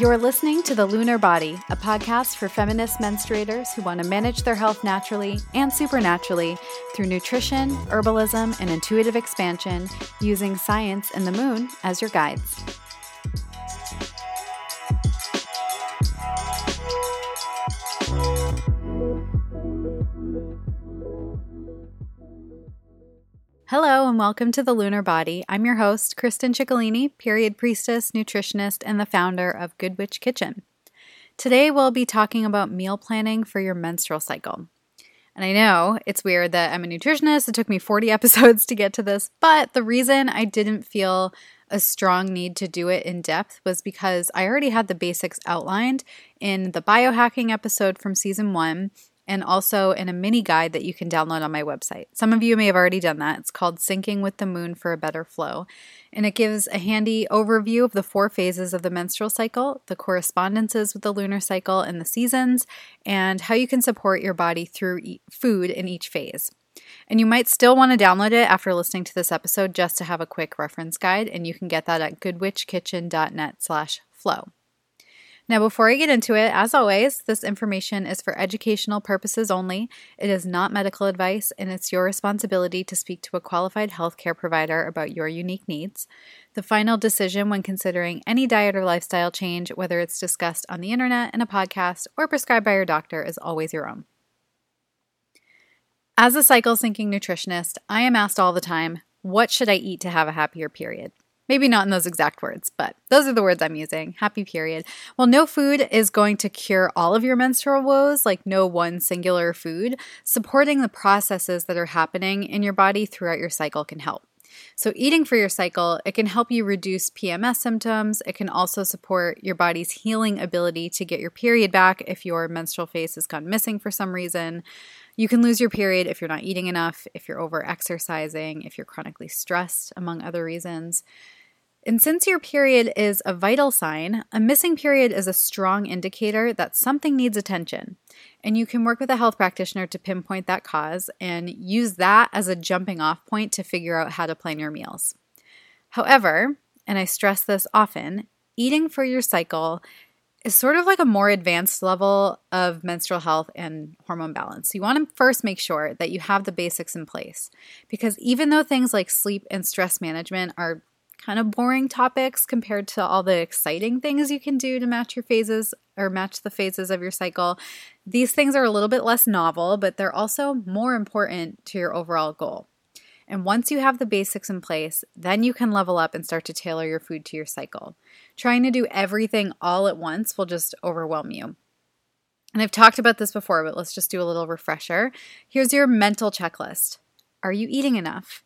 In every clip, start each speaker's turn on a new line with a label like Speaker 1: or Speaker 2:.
Speaker 1: You're listening to The Lunar Body, a podcast for feminist menstruators who want to manage their health naturally and supernaturally through nutrition, herbalism, and intuitive expansion using science and the moon as your guides. Hello and welcome to the Lunar Body. I'm your host, Kristen Ciccolini, period priestess, nutritionist, and the founder of Good Witch Kitchen. Today we'll be talking about meal planning for your menstrual cycle. And I know it's weird that I'm a nutritionist. It took me 40 episodes to get to this, but the reason I didn't feel a strong need to do it in depth was because I already had the basics outlined in the biohacking episode from season one and also in a mini guide that you can download on my website. Some of you may have already done that. It's called Syncing with the Moon for a Better Flow. And it gives a handy overview of the four phases of the menstrual cycle, the correspondences with the lunar cycle and the seasons, and how you can support your body through food in each phase. And you might still want to download it after listening to this episode just to have a quick reference guide, and you can get that at goodwitchkitchen.net slash flow. Now, before I get into it, as always, this information is for educational purposes only. It is not medical advice, and it's your responsibility to speak to a qualified healthcare provider about your unique needs. The final decision when considering any diet or lifestyle change, whether it's discussed on the internet, in a podcast, or prescribed by your doctor, is always your own. As a cycle syncing nutritionist, I am asked all the time, what should I eat to have a happier period? Maybe not in those exact words, but those are the words I'm using. Happy period. Well, no food is going to cure all of your menstrual woes, like no one singular food. Supporting the processes that are happening in your body throughout your cycle can help. So, eating for your cycle, it can help you reduce PMS symptoms. It can also support your body's healing ability to get your period back if your menstrual phase has gone missing for some reason. You can lose your period if you're not eating enough, if you're over exercising, if you're chronically stressed, among other reasons. And since your period is a vital sign, a missing period is a strong indicator that something needs attention. And you can work with a health practitioner to pinpoint that cause and use that as a jumping off point to figure out how to plan your meals. However, and I stress this often, eating for your cycle is sort of like a more advanced level of menstrual health and hormone balance. So you want to first make sure that you have the basics in place because even though things like sleep and stress management are kind of boring topics compared to all the exciting things you can do to match your phases or match the phases of your cycle. These things are a little bit less novel, but they're also more important to your overall goal. And once you have the basics in place, then you can level up and start to tailor your food to your cycle. Trying to do everything all at once will just overwhelm you. And I've talked about this before, but let's just do a little refresher. Here's your mental checklist Are you eating enough?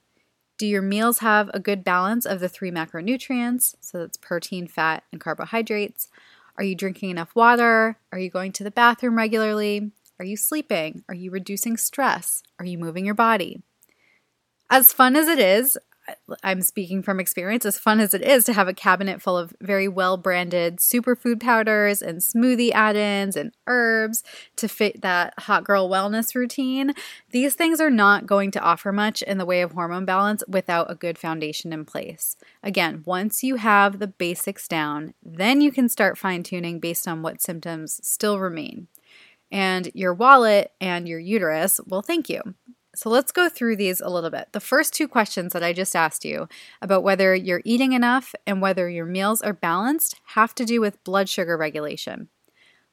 Speaker 1: Do your meals have a good balance of the three macronutrients? So that's protein, fat, and carbohydrates. Are you drinking enough water? Are you going to the bathroom regularly? Are you sleeping? Are you reducing stress? Are you moving your body? As fun as it is, I'm speaking from experience, as fun as it is to have a cabinet full of very well branded superfood powders and smoothie add ins and herbs to fit that hot girl wellness routine, these things are not going to offer much in the way of hormone balance without a good foundation in place. Again, once you have the basics down, then you can start fine tuning based on what symptoms still remain. And your wallet and your uterus will thank you. So let's go through these a little bit. The first two questions that I just asked you about whether you're eating enough and whether your meals are balanced have to do with blood sugar regulation.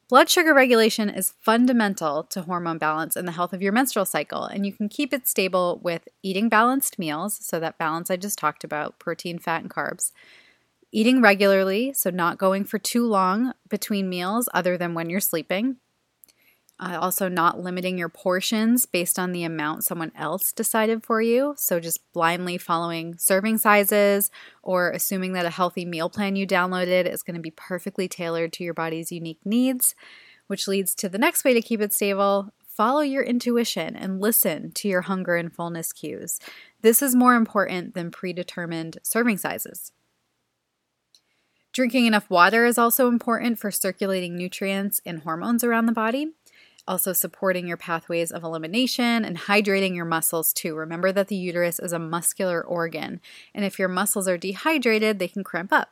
Speaker 1: Blood sugar regulation is fundamental to hormone balance and the health of your menstrual cycle, and you can keep it stable with eating balanced meals, so that balance I just talked about protein, fat, and carbs. Eating regularly, so not going for too long between meals other than when you're sleeping, uh, also, not limiting your portions based on the amount someone else decided for you. So, just blindly following serving sizes or assuming that a healthy meal plan you downloaded is going to be perfectly tailored to your body's unique needs, which leads to the next way to keep it stable follow your intuition and listen to your hunger and fullness cues. This is more important than predetermined serving sizes. Drinking enough water is also important for circulating nutrients and hormones around the body also supporting your pathways of elimination and hydrating your muscles too. Remember that the uterus is a muscular organ, and if your muscles are dehydrated, they can cramp up.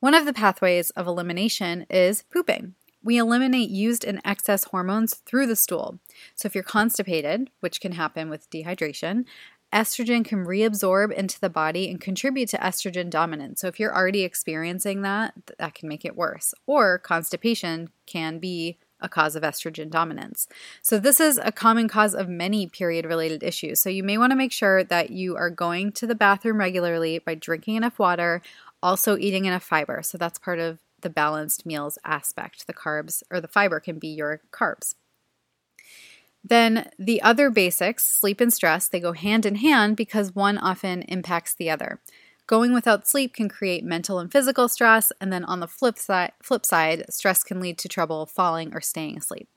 Speaker 1: One of the pathways of elimination is pooping. We eliminate used and excess hormones through the stool. So, if you're constipated, which can happen with dehydration, estrogen can reabsorb into the body and contribute to estrogen dominance. So, if you're already experiencing that, that can make it worse. Or constipation can be a cause of estrogen dominance. So, this is a common cause of many period related issues. So, you may want to make sure that you are going to the bathroom regularly by drinking enough water, also eating enough fiber. So, that's part of the balanced meals aspect. The carbs or the fiber can be your carbs. Then the other basics, sleep and stress, they go hand in hand because one often impacts the other. Going without sleep can create mental and physical stress, and then on the flip side, flip side, stress can lead to trouble falling or staying asleep.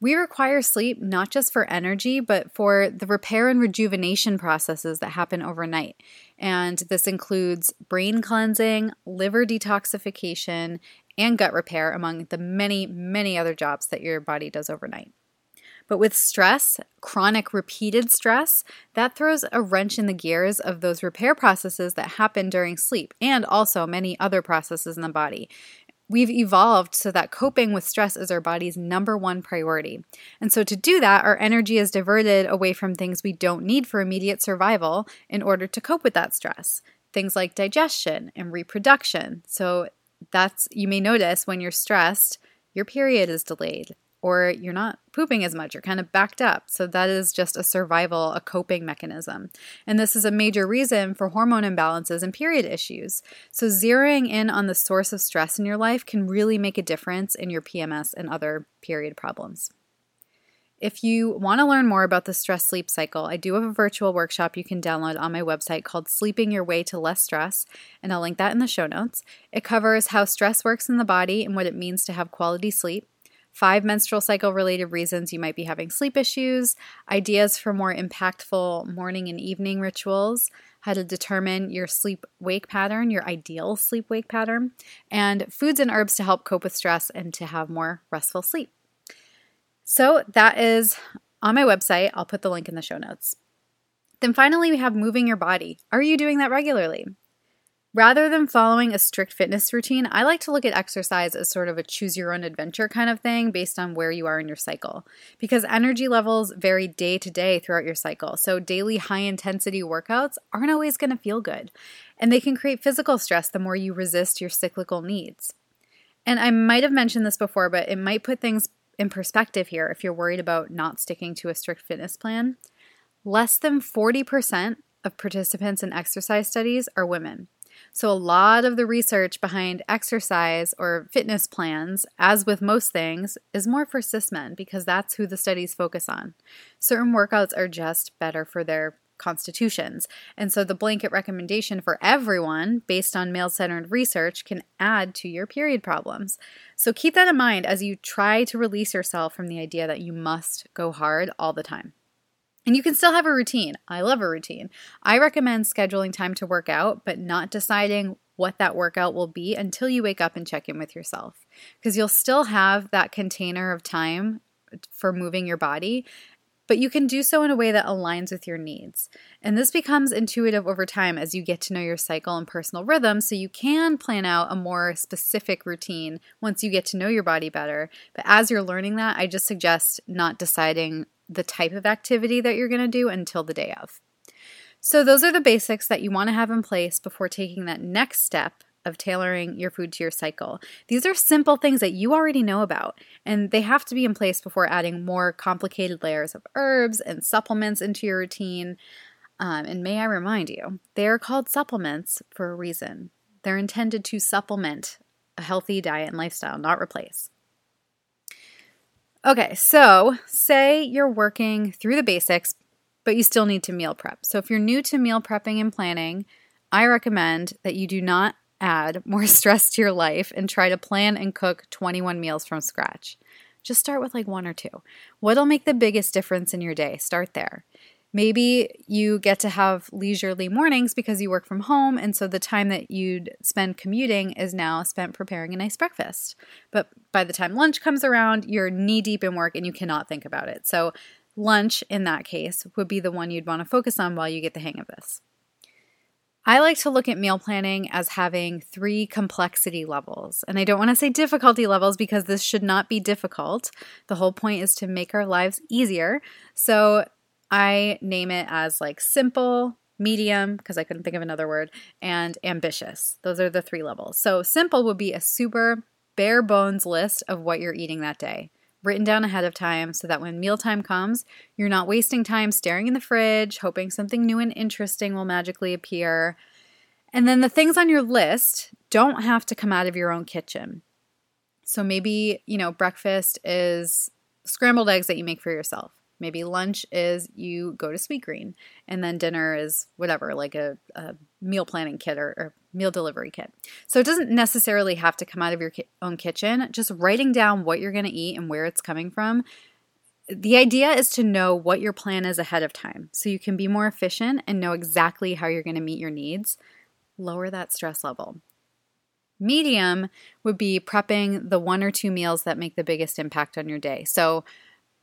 Speaker 1: We require sleep not just for energy, but for the repair and rejuvenation processes that happen overnight. And this includes brain cleansing, liver detoxification, and gut repair, among the many, many other jobs that your body does overnight. But with stress, chronic repeated stress, that throws a wrench in the gears of those repair processes that happen during sleep and also many other processes in the body. We've evolved so that coping with stress is our body's number one priority. And so, to do that, our energy is diverted away from things we don't need for immediate survival in order to cope with that stress. Things like digestion and reproduction. So, that's you may notice when you're stressed, your period is delayed or you're not pooping as much, you're kind of backed up. So that is just a survival, a coping mechanism. And this is a major reason for hormone imbalances and period issues. So zeroing in on the source of stress in your life can really make a difference in your PMS and other period problems. If you want to learn more about the stress sleep cycle, I do have a virtual workshop you can download on my website called Sleeping Your Way to Less Stress, and I'll link that in the show notes. It covers how stress works in the body and what it means to have quality sleep five menstrual cycle related reasons you might be having sleep issues, ideas for more impactful morning and evening rituals, how to determine your sleep wake pattern, your ideal sleep wake pattern, and foods and herbs to help cope with stress and to have more restful sleep. So that is on my website. I'll put the link in the show notes. Then finally, we have moving your body. Are you doing that regularly? Rather than following a strict fitness routine, I like to look at exercise as sort of a choose your own adventure kind of thing based on where you are in your cycle. Because energy levels vary day to day throughout your cycle. So, daily high intensity workouts aren't always going to feel good. And they can create physical stress the more you resist your cyclical needs. And I might have mentioned this before, but it might put things in perspective here if you're worried about not sticking to a strict fitness plan. Less than 40% of participants in exercise studies are women. So, a lot of the research behind exercise or fitness plans, as with most things, is more for cis men because that's who the studies focus on. Certain workouts are just better for their constitutions. And so, the blanket recommendation for everyone, based on male centered research, can add to your period problems. So, keep that in mind as you try to release yourself from the idea that you must go hard all the time. And you can still have a routine. I love a routine. I recommend scheduling time to work out, but not deciding what that workout will be until you wake up and check in with yourself. Because you'll still have that container of time for moving your body, but you can do so in a way that aligns with your needs. And this becomes intuitive over time as you get to know your cycle and personal rhythm, so you can plan out a more specific routine once you get to know your body better. But as you're learning that, I just suggest not deciding the type of activity that you're going to do until the day of. So, those are the basics that you want to have in place before taking that next step of tailoring your food to your cycle. These are simple things that you already know about, and they have to be in place before adding more complicated layers of herbs and supplements into your routine. Um, and may I remind you, they are called supplements for a reason. They're intended to supplement a healthy diet and lifestyle, not replace. Okay, so say you're working through the basics, but you still need to meal prep. So if you're new to meal prepping and planning, I recommend that you do not add more stress to your life and try to plan and cook 21 meals from scratch. Just start with like one or two. What'll make the biggest difference in your day? Start there. Maybe you get to have leisurely mornings because you work from home, and so the time that you'd spend commuting is now spent preparing a nice breakfast. But by the time lunch comes around, you're knee deep in work and you cannot think about it. So, lunch in that case would be the one you'd want to focus on while you get the hang of this. I like to look at meal planning as having three complexity levels. And I don't want to say difficulty levels because this should not be difficult. The whole point is to make our lives easier. So I name it as like simple, medium, because I couldn't think of another word, and ambitious. Those are the three levels. So simple would be a super bare bones list of what you're eating that day written down ahead of time so that when mealtime comes, you're not wasting time staring in the fridge, hoping something new and interesting will magically appear. And then the things on your list don't have to come out of your own kitchen. So maybe, you know, breakfast is scrambled eggs that you make for yourself. Maybe lunch is you go to Sweetgreen, and then dinner is whatever, like a, a meal planning kit or, or, meal delivery kit. So it doesn't necessarily have to come out of your ki- own kitchen. Just writing down what you're going to eat and where it's coming from. The idea is to know what your plan is ahead of time so you can be more efficient and know exactly how you're going to meet your needs. Lower that stress level. Medium would be prepping the one or two meals that make the biggest impact on your day. So,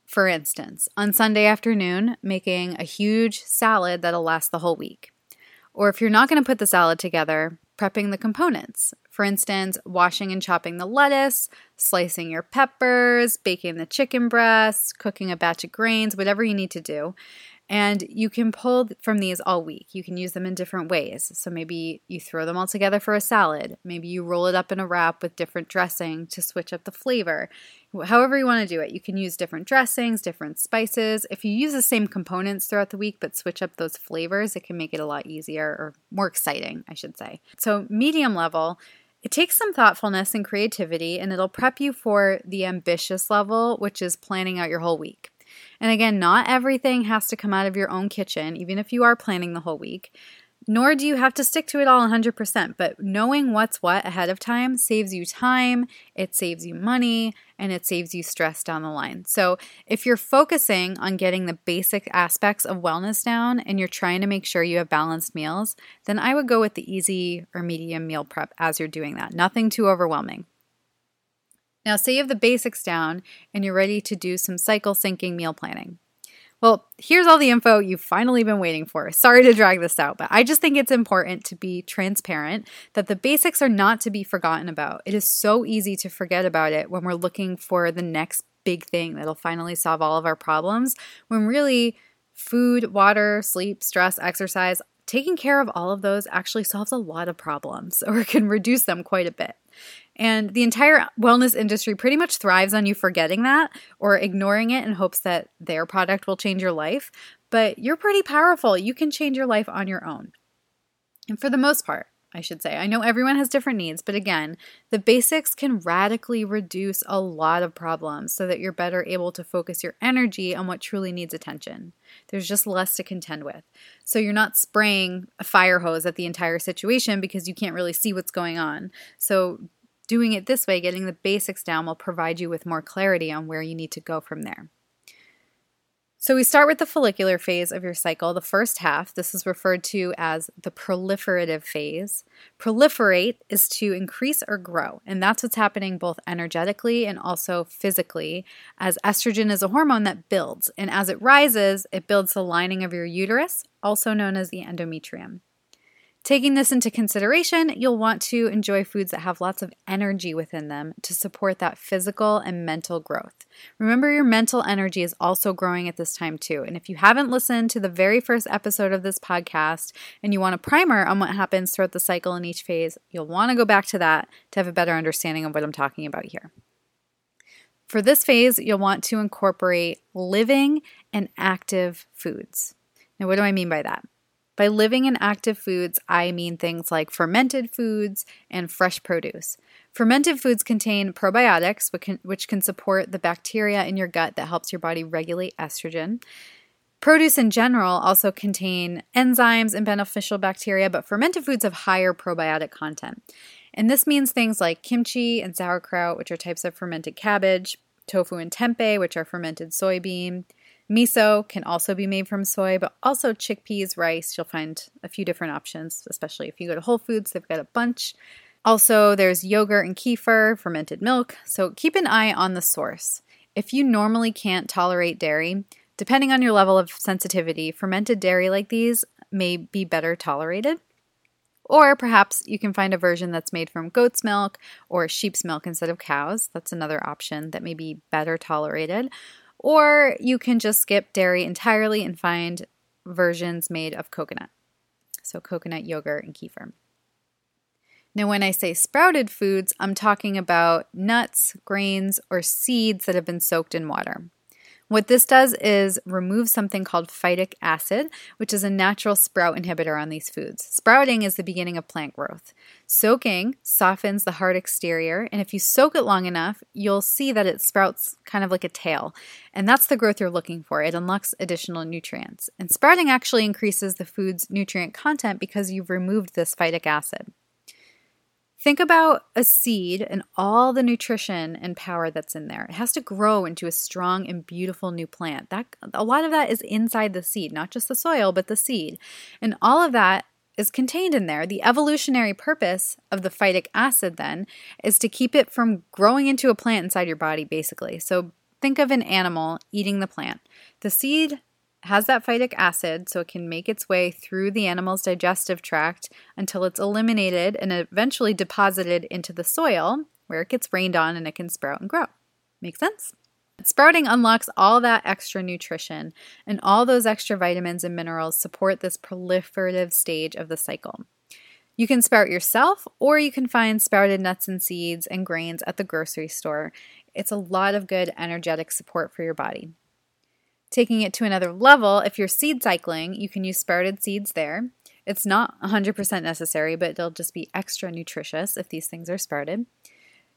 Speaker 1: for instance, on Sunday afternoon, making a huge salad that'll last the whole week. Or if you're not going to put the salad together, prepping the components. For instance, washing and chopping the lettuce, slicing your peppers, baking the chicken breasts, cooking a batch of grains, whatever you need to do. And you can pull from these all week. You can use them in different ways. So maybe you throw them all together for a salad. Maybe you roll it up in a wrap with different dressing to switch up the flavor. However, you want to do it. You can use different dressings, different spices. If you use the same components throughout the week but switch up those flavors, it can make it a lot easier or more exciting, I should say. So, medium level, it takes some thoughtfulness and creativity, and it'll prep you for the ambitious level, which is planning out your whole week. And again, not everything has to come out of your own kitchen, even if you are planning the whole week. Nor do you have to stick to it all 100%, but knowing what's what ahead of time saves you time, it saves you money, and it saves you stress down the line. So, if you're focusing on getting the basic aspects of wellness down and you're trying to make sure you have balanced meals, then I would go with the easy or medium meal prep as you're doing that. Nothing too overwhelming. Now, say you have the basics down and you're ready to do some cycle syncing meal planning. Well, here's all the info you've finally been waiting for. Sorry to drag this out, but I just think it's important to be transparent that the basics are not to be forgotten about. It is so easy to forget about it when we're looking for the next big thing that'll finally solve all of our problems, when really food, water, sleep, stress, exercise, taking care of all of those actually solves a lot of problems or can reduce them quite a bit. And the entire wellness industry pretty much thrives on you forgetting that or ignoring it in hopes that their product will change your life. But you're pretty powerful. You can change your life on your own. And for the most part, I should say. I know everyone has different needs, but again, the basics can radically reduce a lot of problems so that you're better able to focus your energy on what truly needs attention. There's just less to contend with. So you're not spraying a fire hose at the entire situation because you can't really see what's going on. So Doing it this way, getting the basics down, will provide you with more clarity on where you need to go from there. So, we start with the follicular phase of your cycle, the first half. This is referred to as the proliferative phase. Proliferate is to increase or grow, and that's what's happening both energetically and also physically, as estrogen is a hormone that builds. And as it rises, it builds the lining of your uterus, also known as the endometrium. Taking this into consideration, you'll want to enjoy foods that have lots of energy within them to support that physical and mental growth. Remember, your mental energy is also growing at this time, too. And if you haven't listened to the very first episode of this podcast and you want a primer on what happens throughout the cycle in each phase, you'll want to go back to that to have a better understanding of what I'm talking about here. For this phase, you'll want to incorporate living and active foods. Now, what do I mean by that? By living in active foods, I mean things like fermented foods and fresh produce. Fermented foods contain probiotics, which can, which can support the bacteria in your gut that helps your body regulate estrogen. Produce in general also contain enzymes and beneficial bacteria, but fermented foods have higher probiotic content. And this means things like kimchi and sauerkraut, which are types of fermented cabbage, tofu and tempeh, which are fermented soybean, Miso can also be made from soy, but also chickpeas, rice. You'll find a few different options, especially if you go to Whole Foods, they've got a bunch. Also, there's yogurt and kefir, fermented milk. So keep an eye on the source. If you normally can't tolerate dairy, depending on your level of sensitivity, fermented dairy like these may be better tolerated. Or perhaps you can find a version that's made from goat's milk or sheep's milk instead of cows. That's another option that may be better tolerated. Or you can just skip dairy entirely and find versions made of coconut. So, coconut yogurt and kefir. Now, when I say sprouted foods, I'm talking about nuts, grains, or seeds that have been soaked in water. What this does is remove something called phytic acid, which is a natural sprout inhibitor on these foods. Sprouting is the beginning of plant growth. Soaking softens the hard exterior, and if you soak it long enough, you'll see that it sprouts kind of like a tail. And that's the growth you're looking for. It unlocks additional nutrients. And sprouting actually increases the food's nutrient content because you've removed this phytic acid. Think about a seed and all the nutrition and power that's in there. It has to grow into a strong and beautiful new plant. That a lot of that is inside the seed, not just the soil, but the seed. And all of that is contained in there. The evolutionary purpose of the phytic acid then is to keep it from growing into a plant inside your body basically. So think of an animal eating the plant. The seed has that phytic acid so it can make its way through the animal's digestive tract until it's eliminated and eventually deposited into the soil where it gets rained on and it can sprout and grow. Make sense? Sprouting unlocks all that extra nutrition, and all those extra vitamins and minerals support this proliferative stage of the cycle. You can sprout yourself, or you can find sprouted nuts and seeds and grains at the grocery store. It's a lot of good energetic support for your body. Taking it to another level, if you're seed cycling, you can use sprouted seeds there. It's not 100% necessary, but it'll just be extra nutritious if these things are sprouted.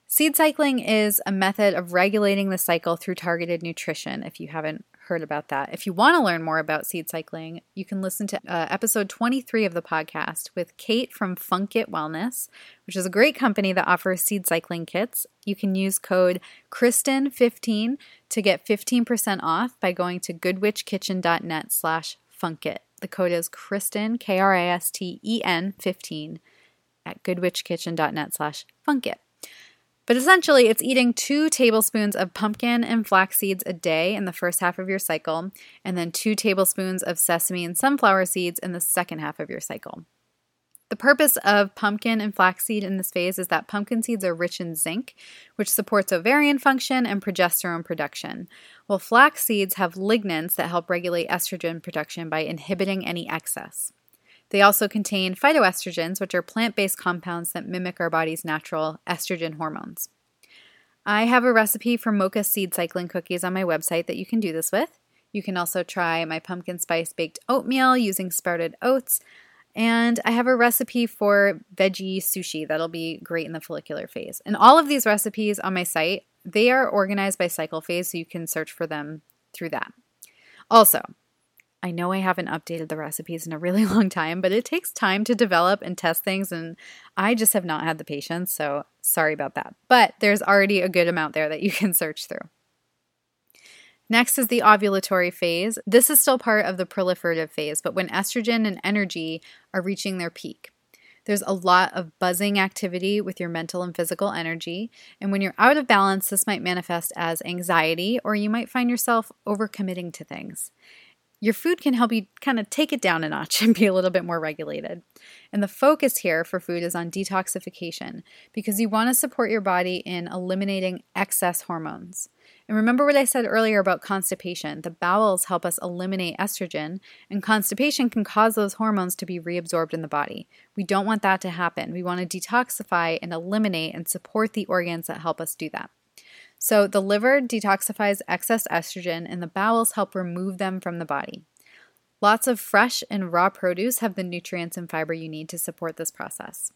Speaker 1: Seed cycling is a method of regulating the cycle through targeted nutrition, if you haven't heard about that. If you want to learn more about seed cycling, you can listen to uh, episode 23 of the podcast with Kate from Funk It Wellness, which is a great company that offers seed cycling kits. You can use code Kristen15 to get 15% off by going to goodwitchkitchen.net slash funkit. The code is Kristen, K-R-A-S-T-E-N 15 at goodwitchkitchen.net slash funkit. But essentially, it's eating two tablespoons of pumpkin and flax seeds a day in the first half of your cycle, and then two tablespoons of sesame and sunflower seeds in the second half of your cycle. The purpose of pumpkin and flaxseed in this phase is that pumpkin seeds are rich in zinc, which supports ovarian function and progesterone production, while flax seeds have lignans that help regulate estrogen production by inhibiting any excess. They also contain phytoestrogens, which are plant based compounds that mimic our body's natural estrogen hormones. I have a recipe for mocha seed cycling cookies on my website that you can do this with. You can also try my pumpkin spice baked oatmeal using sprouted oats. And I have a recipe for veggie sushi that'll be great in the follicular phase. And all of these recipes on my site, they are organized by cycle phase, so you can search for them through that. Also, I know I haven't updated the recipes in a really long time, but it takes time to develop and test things, and I just have not had the patience, so sorry about that. But there's already a good amount there that you can search through. Next is the ovulatory phase. This is still part of the proliferative phase, but when estrogen and energy are reaching their peak. There's a lot of buzzing activity with your mental and physical energy. And when you're out of balance, this might manifest as anxiety, or you might find yourself overcommitting to things your food can help you kind of take it down a notch and be a little bit more regulated. And the focus here for food is on detoxification because you want to support your body in eliminating excess hormones. And remember what I said earlier about constipation. The bowels help us eliminate estrogen, and constipation can cause those hormones to be reabsorbed in the body. We don't want that to happen. We want to detoxify and eliminate and support the organs that help us do that. So, the liver detoxifies excess estrogen, and the bowels help remove them from the body. Lots of fresh and raw produce have the nutrients and fiber you need to support this process.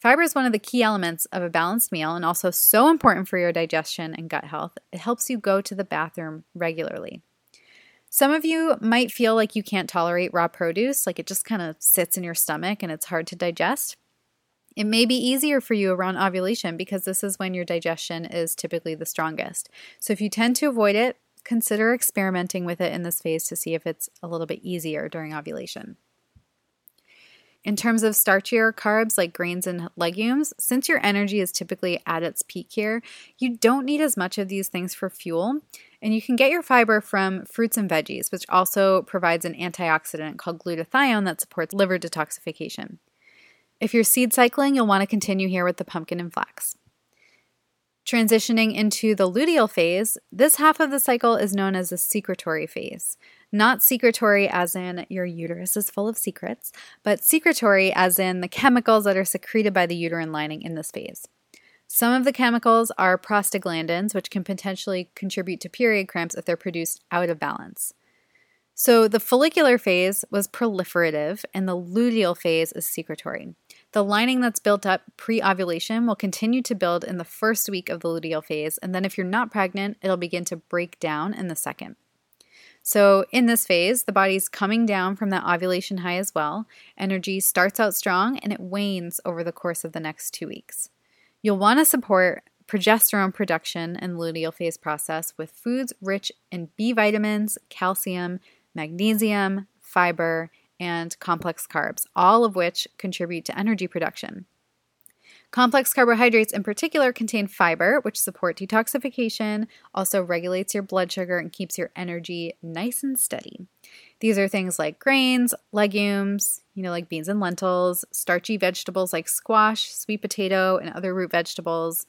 Speaker 1: Fiber is one of the key elements of a balanced meal and also so important for your digestion and gut health. It helps you go to the bathroom regularly. Some of you might feel like you can't tolerate raw produce, like it just kind of sits in your stomach and it's hard to digest. It may be easier for you around ovulation because this is when your digestion is typically the strongest. So if you tend to avoid it, consider experimenting with it in this phase to see if it's a little bit easier during ovulation. In terms of starchier carbs like grains and legumes, since your energy is typically at its peak here, you don't need as much of these things for fuel. And you can get your fiber from fruits and veggies, which also provides an antioxidant called glutathione that supports liver detoxification. If you're seed cycling, you'll want to continue here with the pumpkin and flax. Transitioning into the luteal phase, this half of the cycle is known as the secretory phase. Not secretory as in your uterus is full of secrets, but secretory as in the chemicals that are secreted by the uterine lining in this phase. Some of the chemicals are prostaglandins, which can potentially contribute to period cramps if they're produced out of balance. So the follicular phase was proliferative, and the luteal phase is secretory. The lining that's built up pre ovulation will continue to build in the first week of the luteal phase, and then if you're not pregnant, it'll begin to break down in the second. So, in this phase, the body's coming down from that ovulation high as well. Energy starts out strong and it wanes over the course of the next two weeks. You'll want to support progesterone production and luteal phase process with foods rich in B vitamins, calcium, magnesium, fiber, and complex carbs, all of which contribute to energy production. Complex carbohydrates in particular contain fiber, which support detoxification, also regulates your blood sugar and keeps your energy nice and steady. These are things like grains, legumes, you know, like beans and lentils, starchy vegetables like squash, sweet potato, and other root vegetables.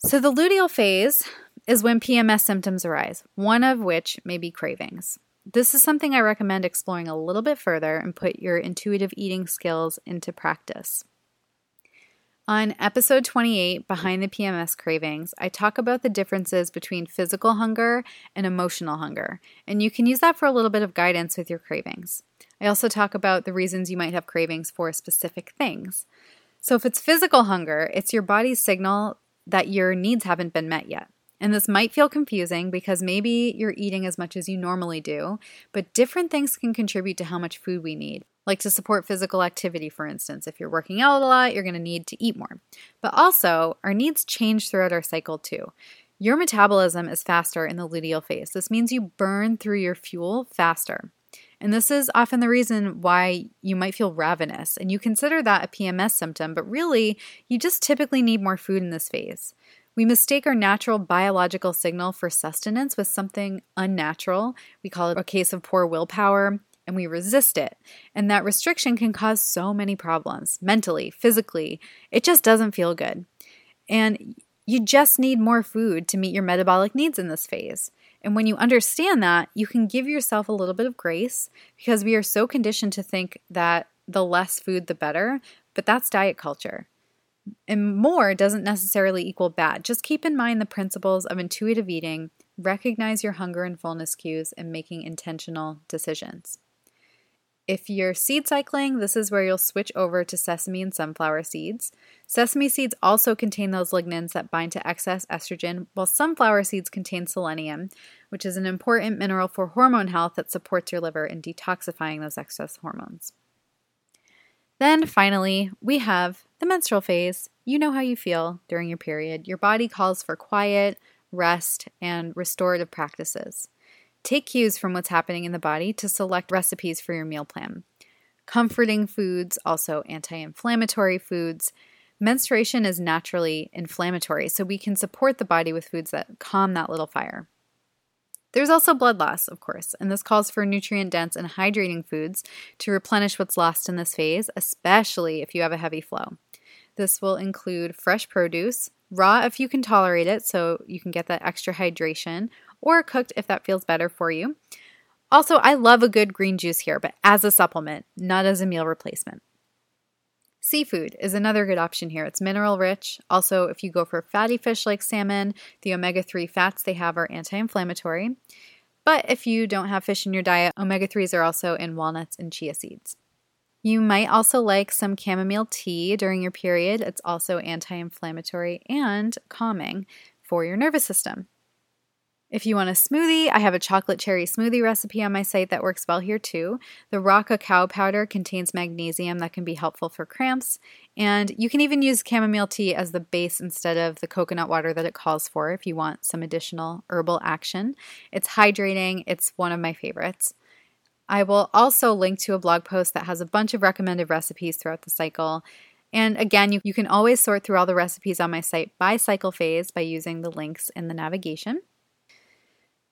Speaker 1: So, the luteal phase is when PMS symptoms arise, one of which may be cravings. This is something I recommend exploring a little bit further and put your intuitive eating skills into practice. On episode 28, Behind the PMS Cravings, I talk about the differences between physical hunger and emotional hunger, and you can use that for a little bit of guidance with your cravings. I also talk about the reasons you might have cravings for specific things. So, if it's physical hunger, it's your body's signal that your needs haven't been met yet. And this might feel confusing because maybe you're eating as much as you normally do, but different things can contribute to how much food we need. Like to support physical activity, for instance. If you're working out a lot, you're to need to eat more. But also, our needs change throughout our cycle too. Your metabolism is faster in the luteal phase. This means you burn through your fuel faster. And this is often the reason why you might feel ravenous. And you consider that a PMS symptom, but really, you just typically need more food in this phase. We mistake our natural biological signal for sustenance with something unnatural. We call it a case of poor willpower and we resist it. And that restriction can cause so many problems mentally, physically. It just doesn't feel good. And you just need more food to meet your metabolic needs in this phase. And when you understand that, you can give yourself a little bit of grace because we are so conditioned to think that the less food, the better. But that's diet culture. And more doesn't necessarily equal bad. Just keep in mind the principles of intuitive eating, recognize your hunger and fullness cues, and making intentional decisions. If you're seed cycling, this is where you'll switch over to sesame and sunflower seeds. Sesame seeds also contain those lignans that bind to excess estrogen, while sunflower seeds contain selenium, which is an important mineral for hormone health that supports your liver in detoxifying those excess hormones. Then finally, we have the menstrual phase. You know how you feel during your period. Your body calls for quiet, rest, and restorative practices. Take cues from what's happening in the body to select recipes for your meal plan. Comforting foods, also anti inflammatory foods. Menstruation is naturally inflammatory, so we can support the body with foods that calm that little fire. There's also blood loss, of course, and this calls for nutrient dense and hydrating foods to replenish what's lost in this phase, especially if you have a heavy flow. This will include fresh produce, raw if you can tolerate it, so you can get that extra hydration, or cooked if that feels better for you. Also, I love a good green juice here, but as a supplement, not as a meal replacement. Seafood is another good option here. It's mineral rich. Also, if you go for fatty fish like salmon, the omega 3 fats they have are anti inflammatory. But if you don't have fish in your diet, omega 3s are also in walnuts and chia seeds. You might also like some chamomile tea during your period. It's also anti inflammatory and calming for your nervous system. If you want a smoothie, I have a chocolate cherry smoothie recipe on my site that works well here too. The raw cacao powder contains magnesium that can be helpful for cramps, and you can even use chamomile tea as the base instead of the coconut water that it calls for if you want some additional herbal action. It's hydrating, it's one of my favorites. I will also link to a blog post that has a bunch of recommended recipes throughout the cycle. And again, you, you can always sort through all the recipes on my site by cycle phase by using the links in the navigation.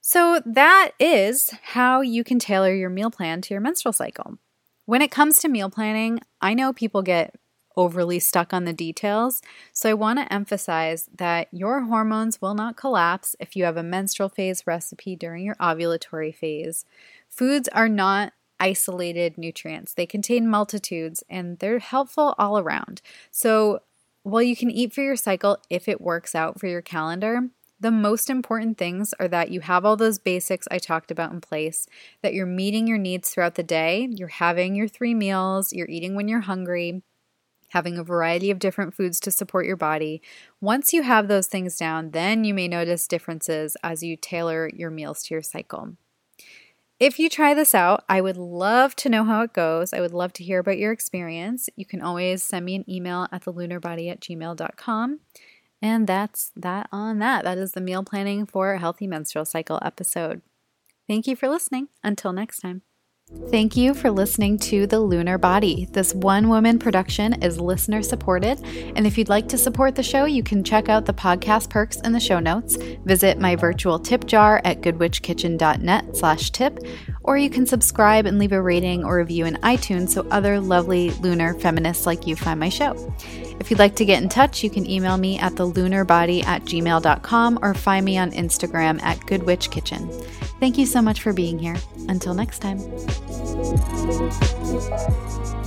Speaker 1: So, that is how you can tailor your meal plan to your menstrual cycle. When it comes to meal planning, I know people get overly stuck on the details, so I want to emphasize that your hormones will not collapse if you have a menstrual phase recipe during your ovulatory phase. Foods are not isolated nutrients. They contain multitudes and they're helpful all around. So, while you can eat for your cycle if it works out for your calendar, the most important things are that you have all those basics I talked about in place, that you're meeting your needs throughout the day, you're having your three meals, you're eating when you're hungry, having a variety of different foods to support your body. Once you have those things down, then you may notice differences as you tailor your meals to your cycle. If you try this out, I would love to know how it goes. I would love to hear about your experience. You can always send me an email at thelunarbody at gmail.com. And that's that on that. That is the meal planning for a healthy menstrual cycle episode. Thank you for listening. Until next time. Thank you for listening to The Lunar Body. This one woman production is listener supported. And if you'd like to support the show, you can check out the podcast perks in the show notes. Visit my virtual tip jar at goodwitchkitchen.net slash tip, or you can subscribe and leave a rating or review in iTunes so other lovely lunar feminists like you find my show. If you'd like to get in touch, you can email me at thelunarbody at gmail.com or find me on Instagram at goodwitchkitchen. Thank you so much for being here. Until next time. Thank you.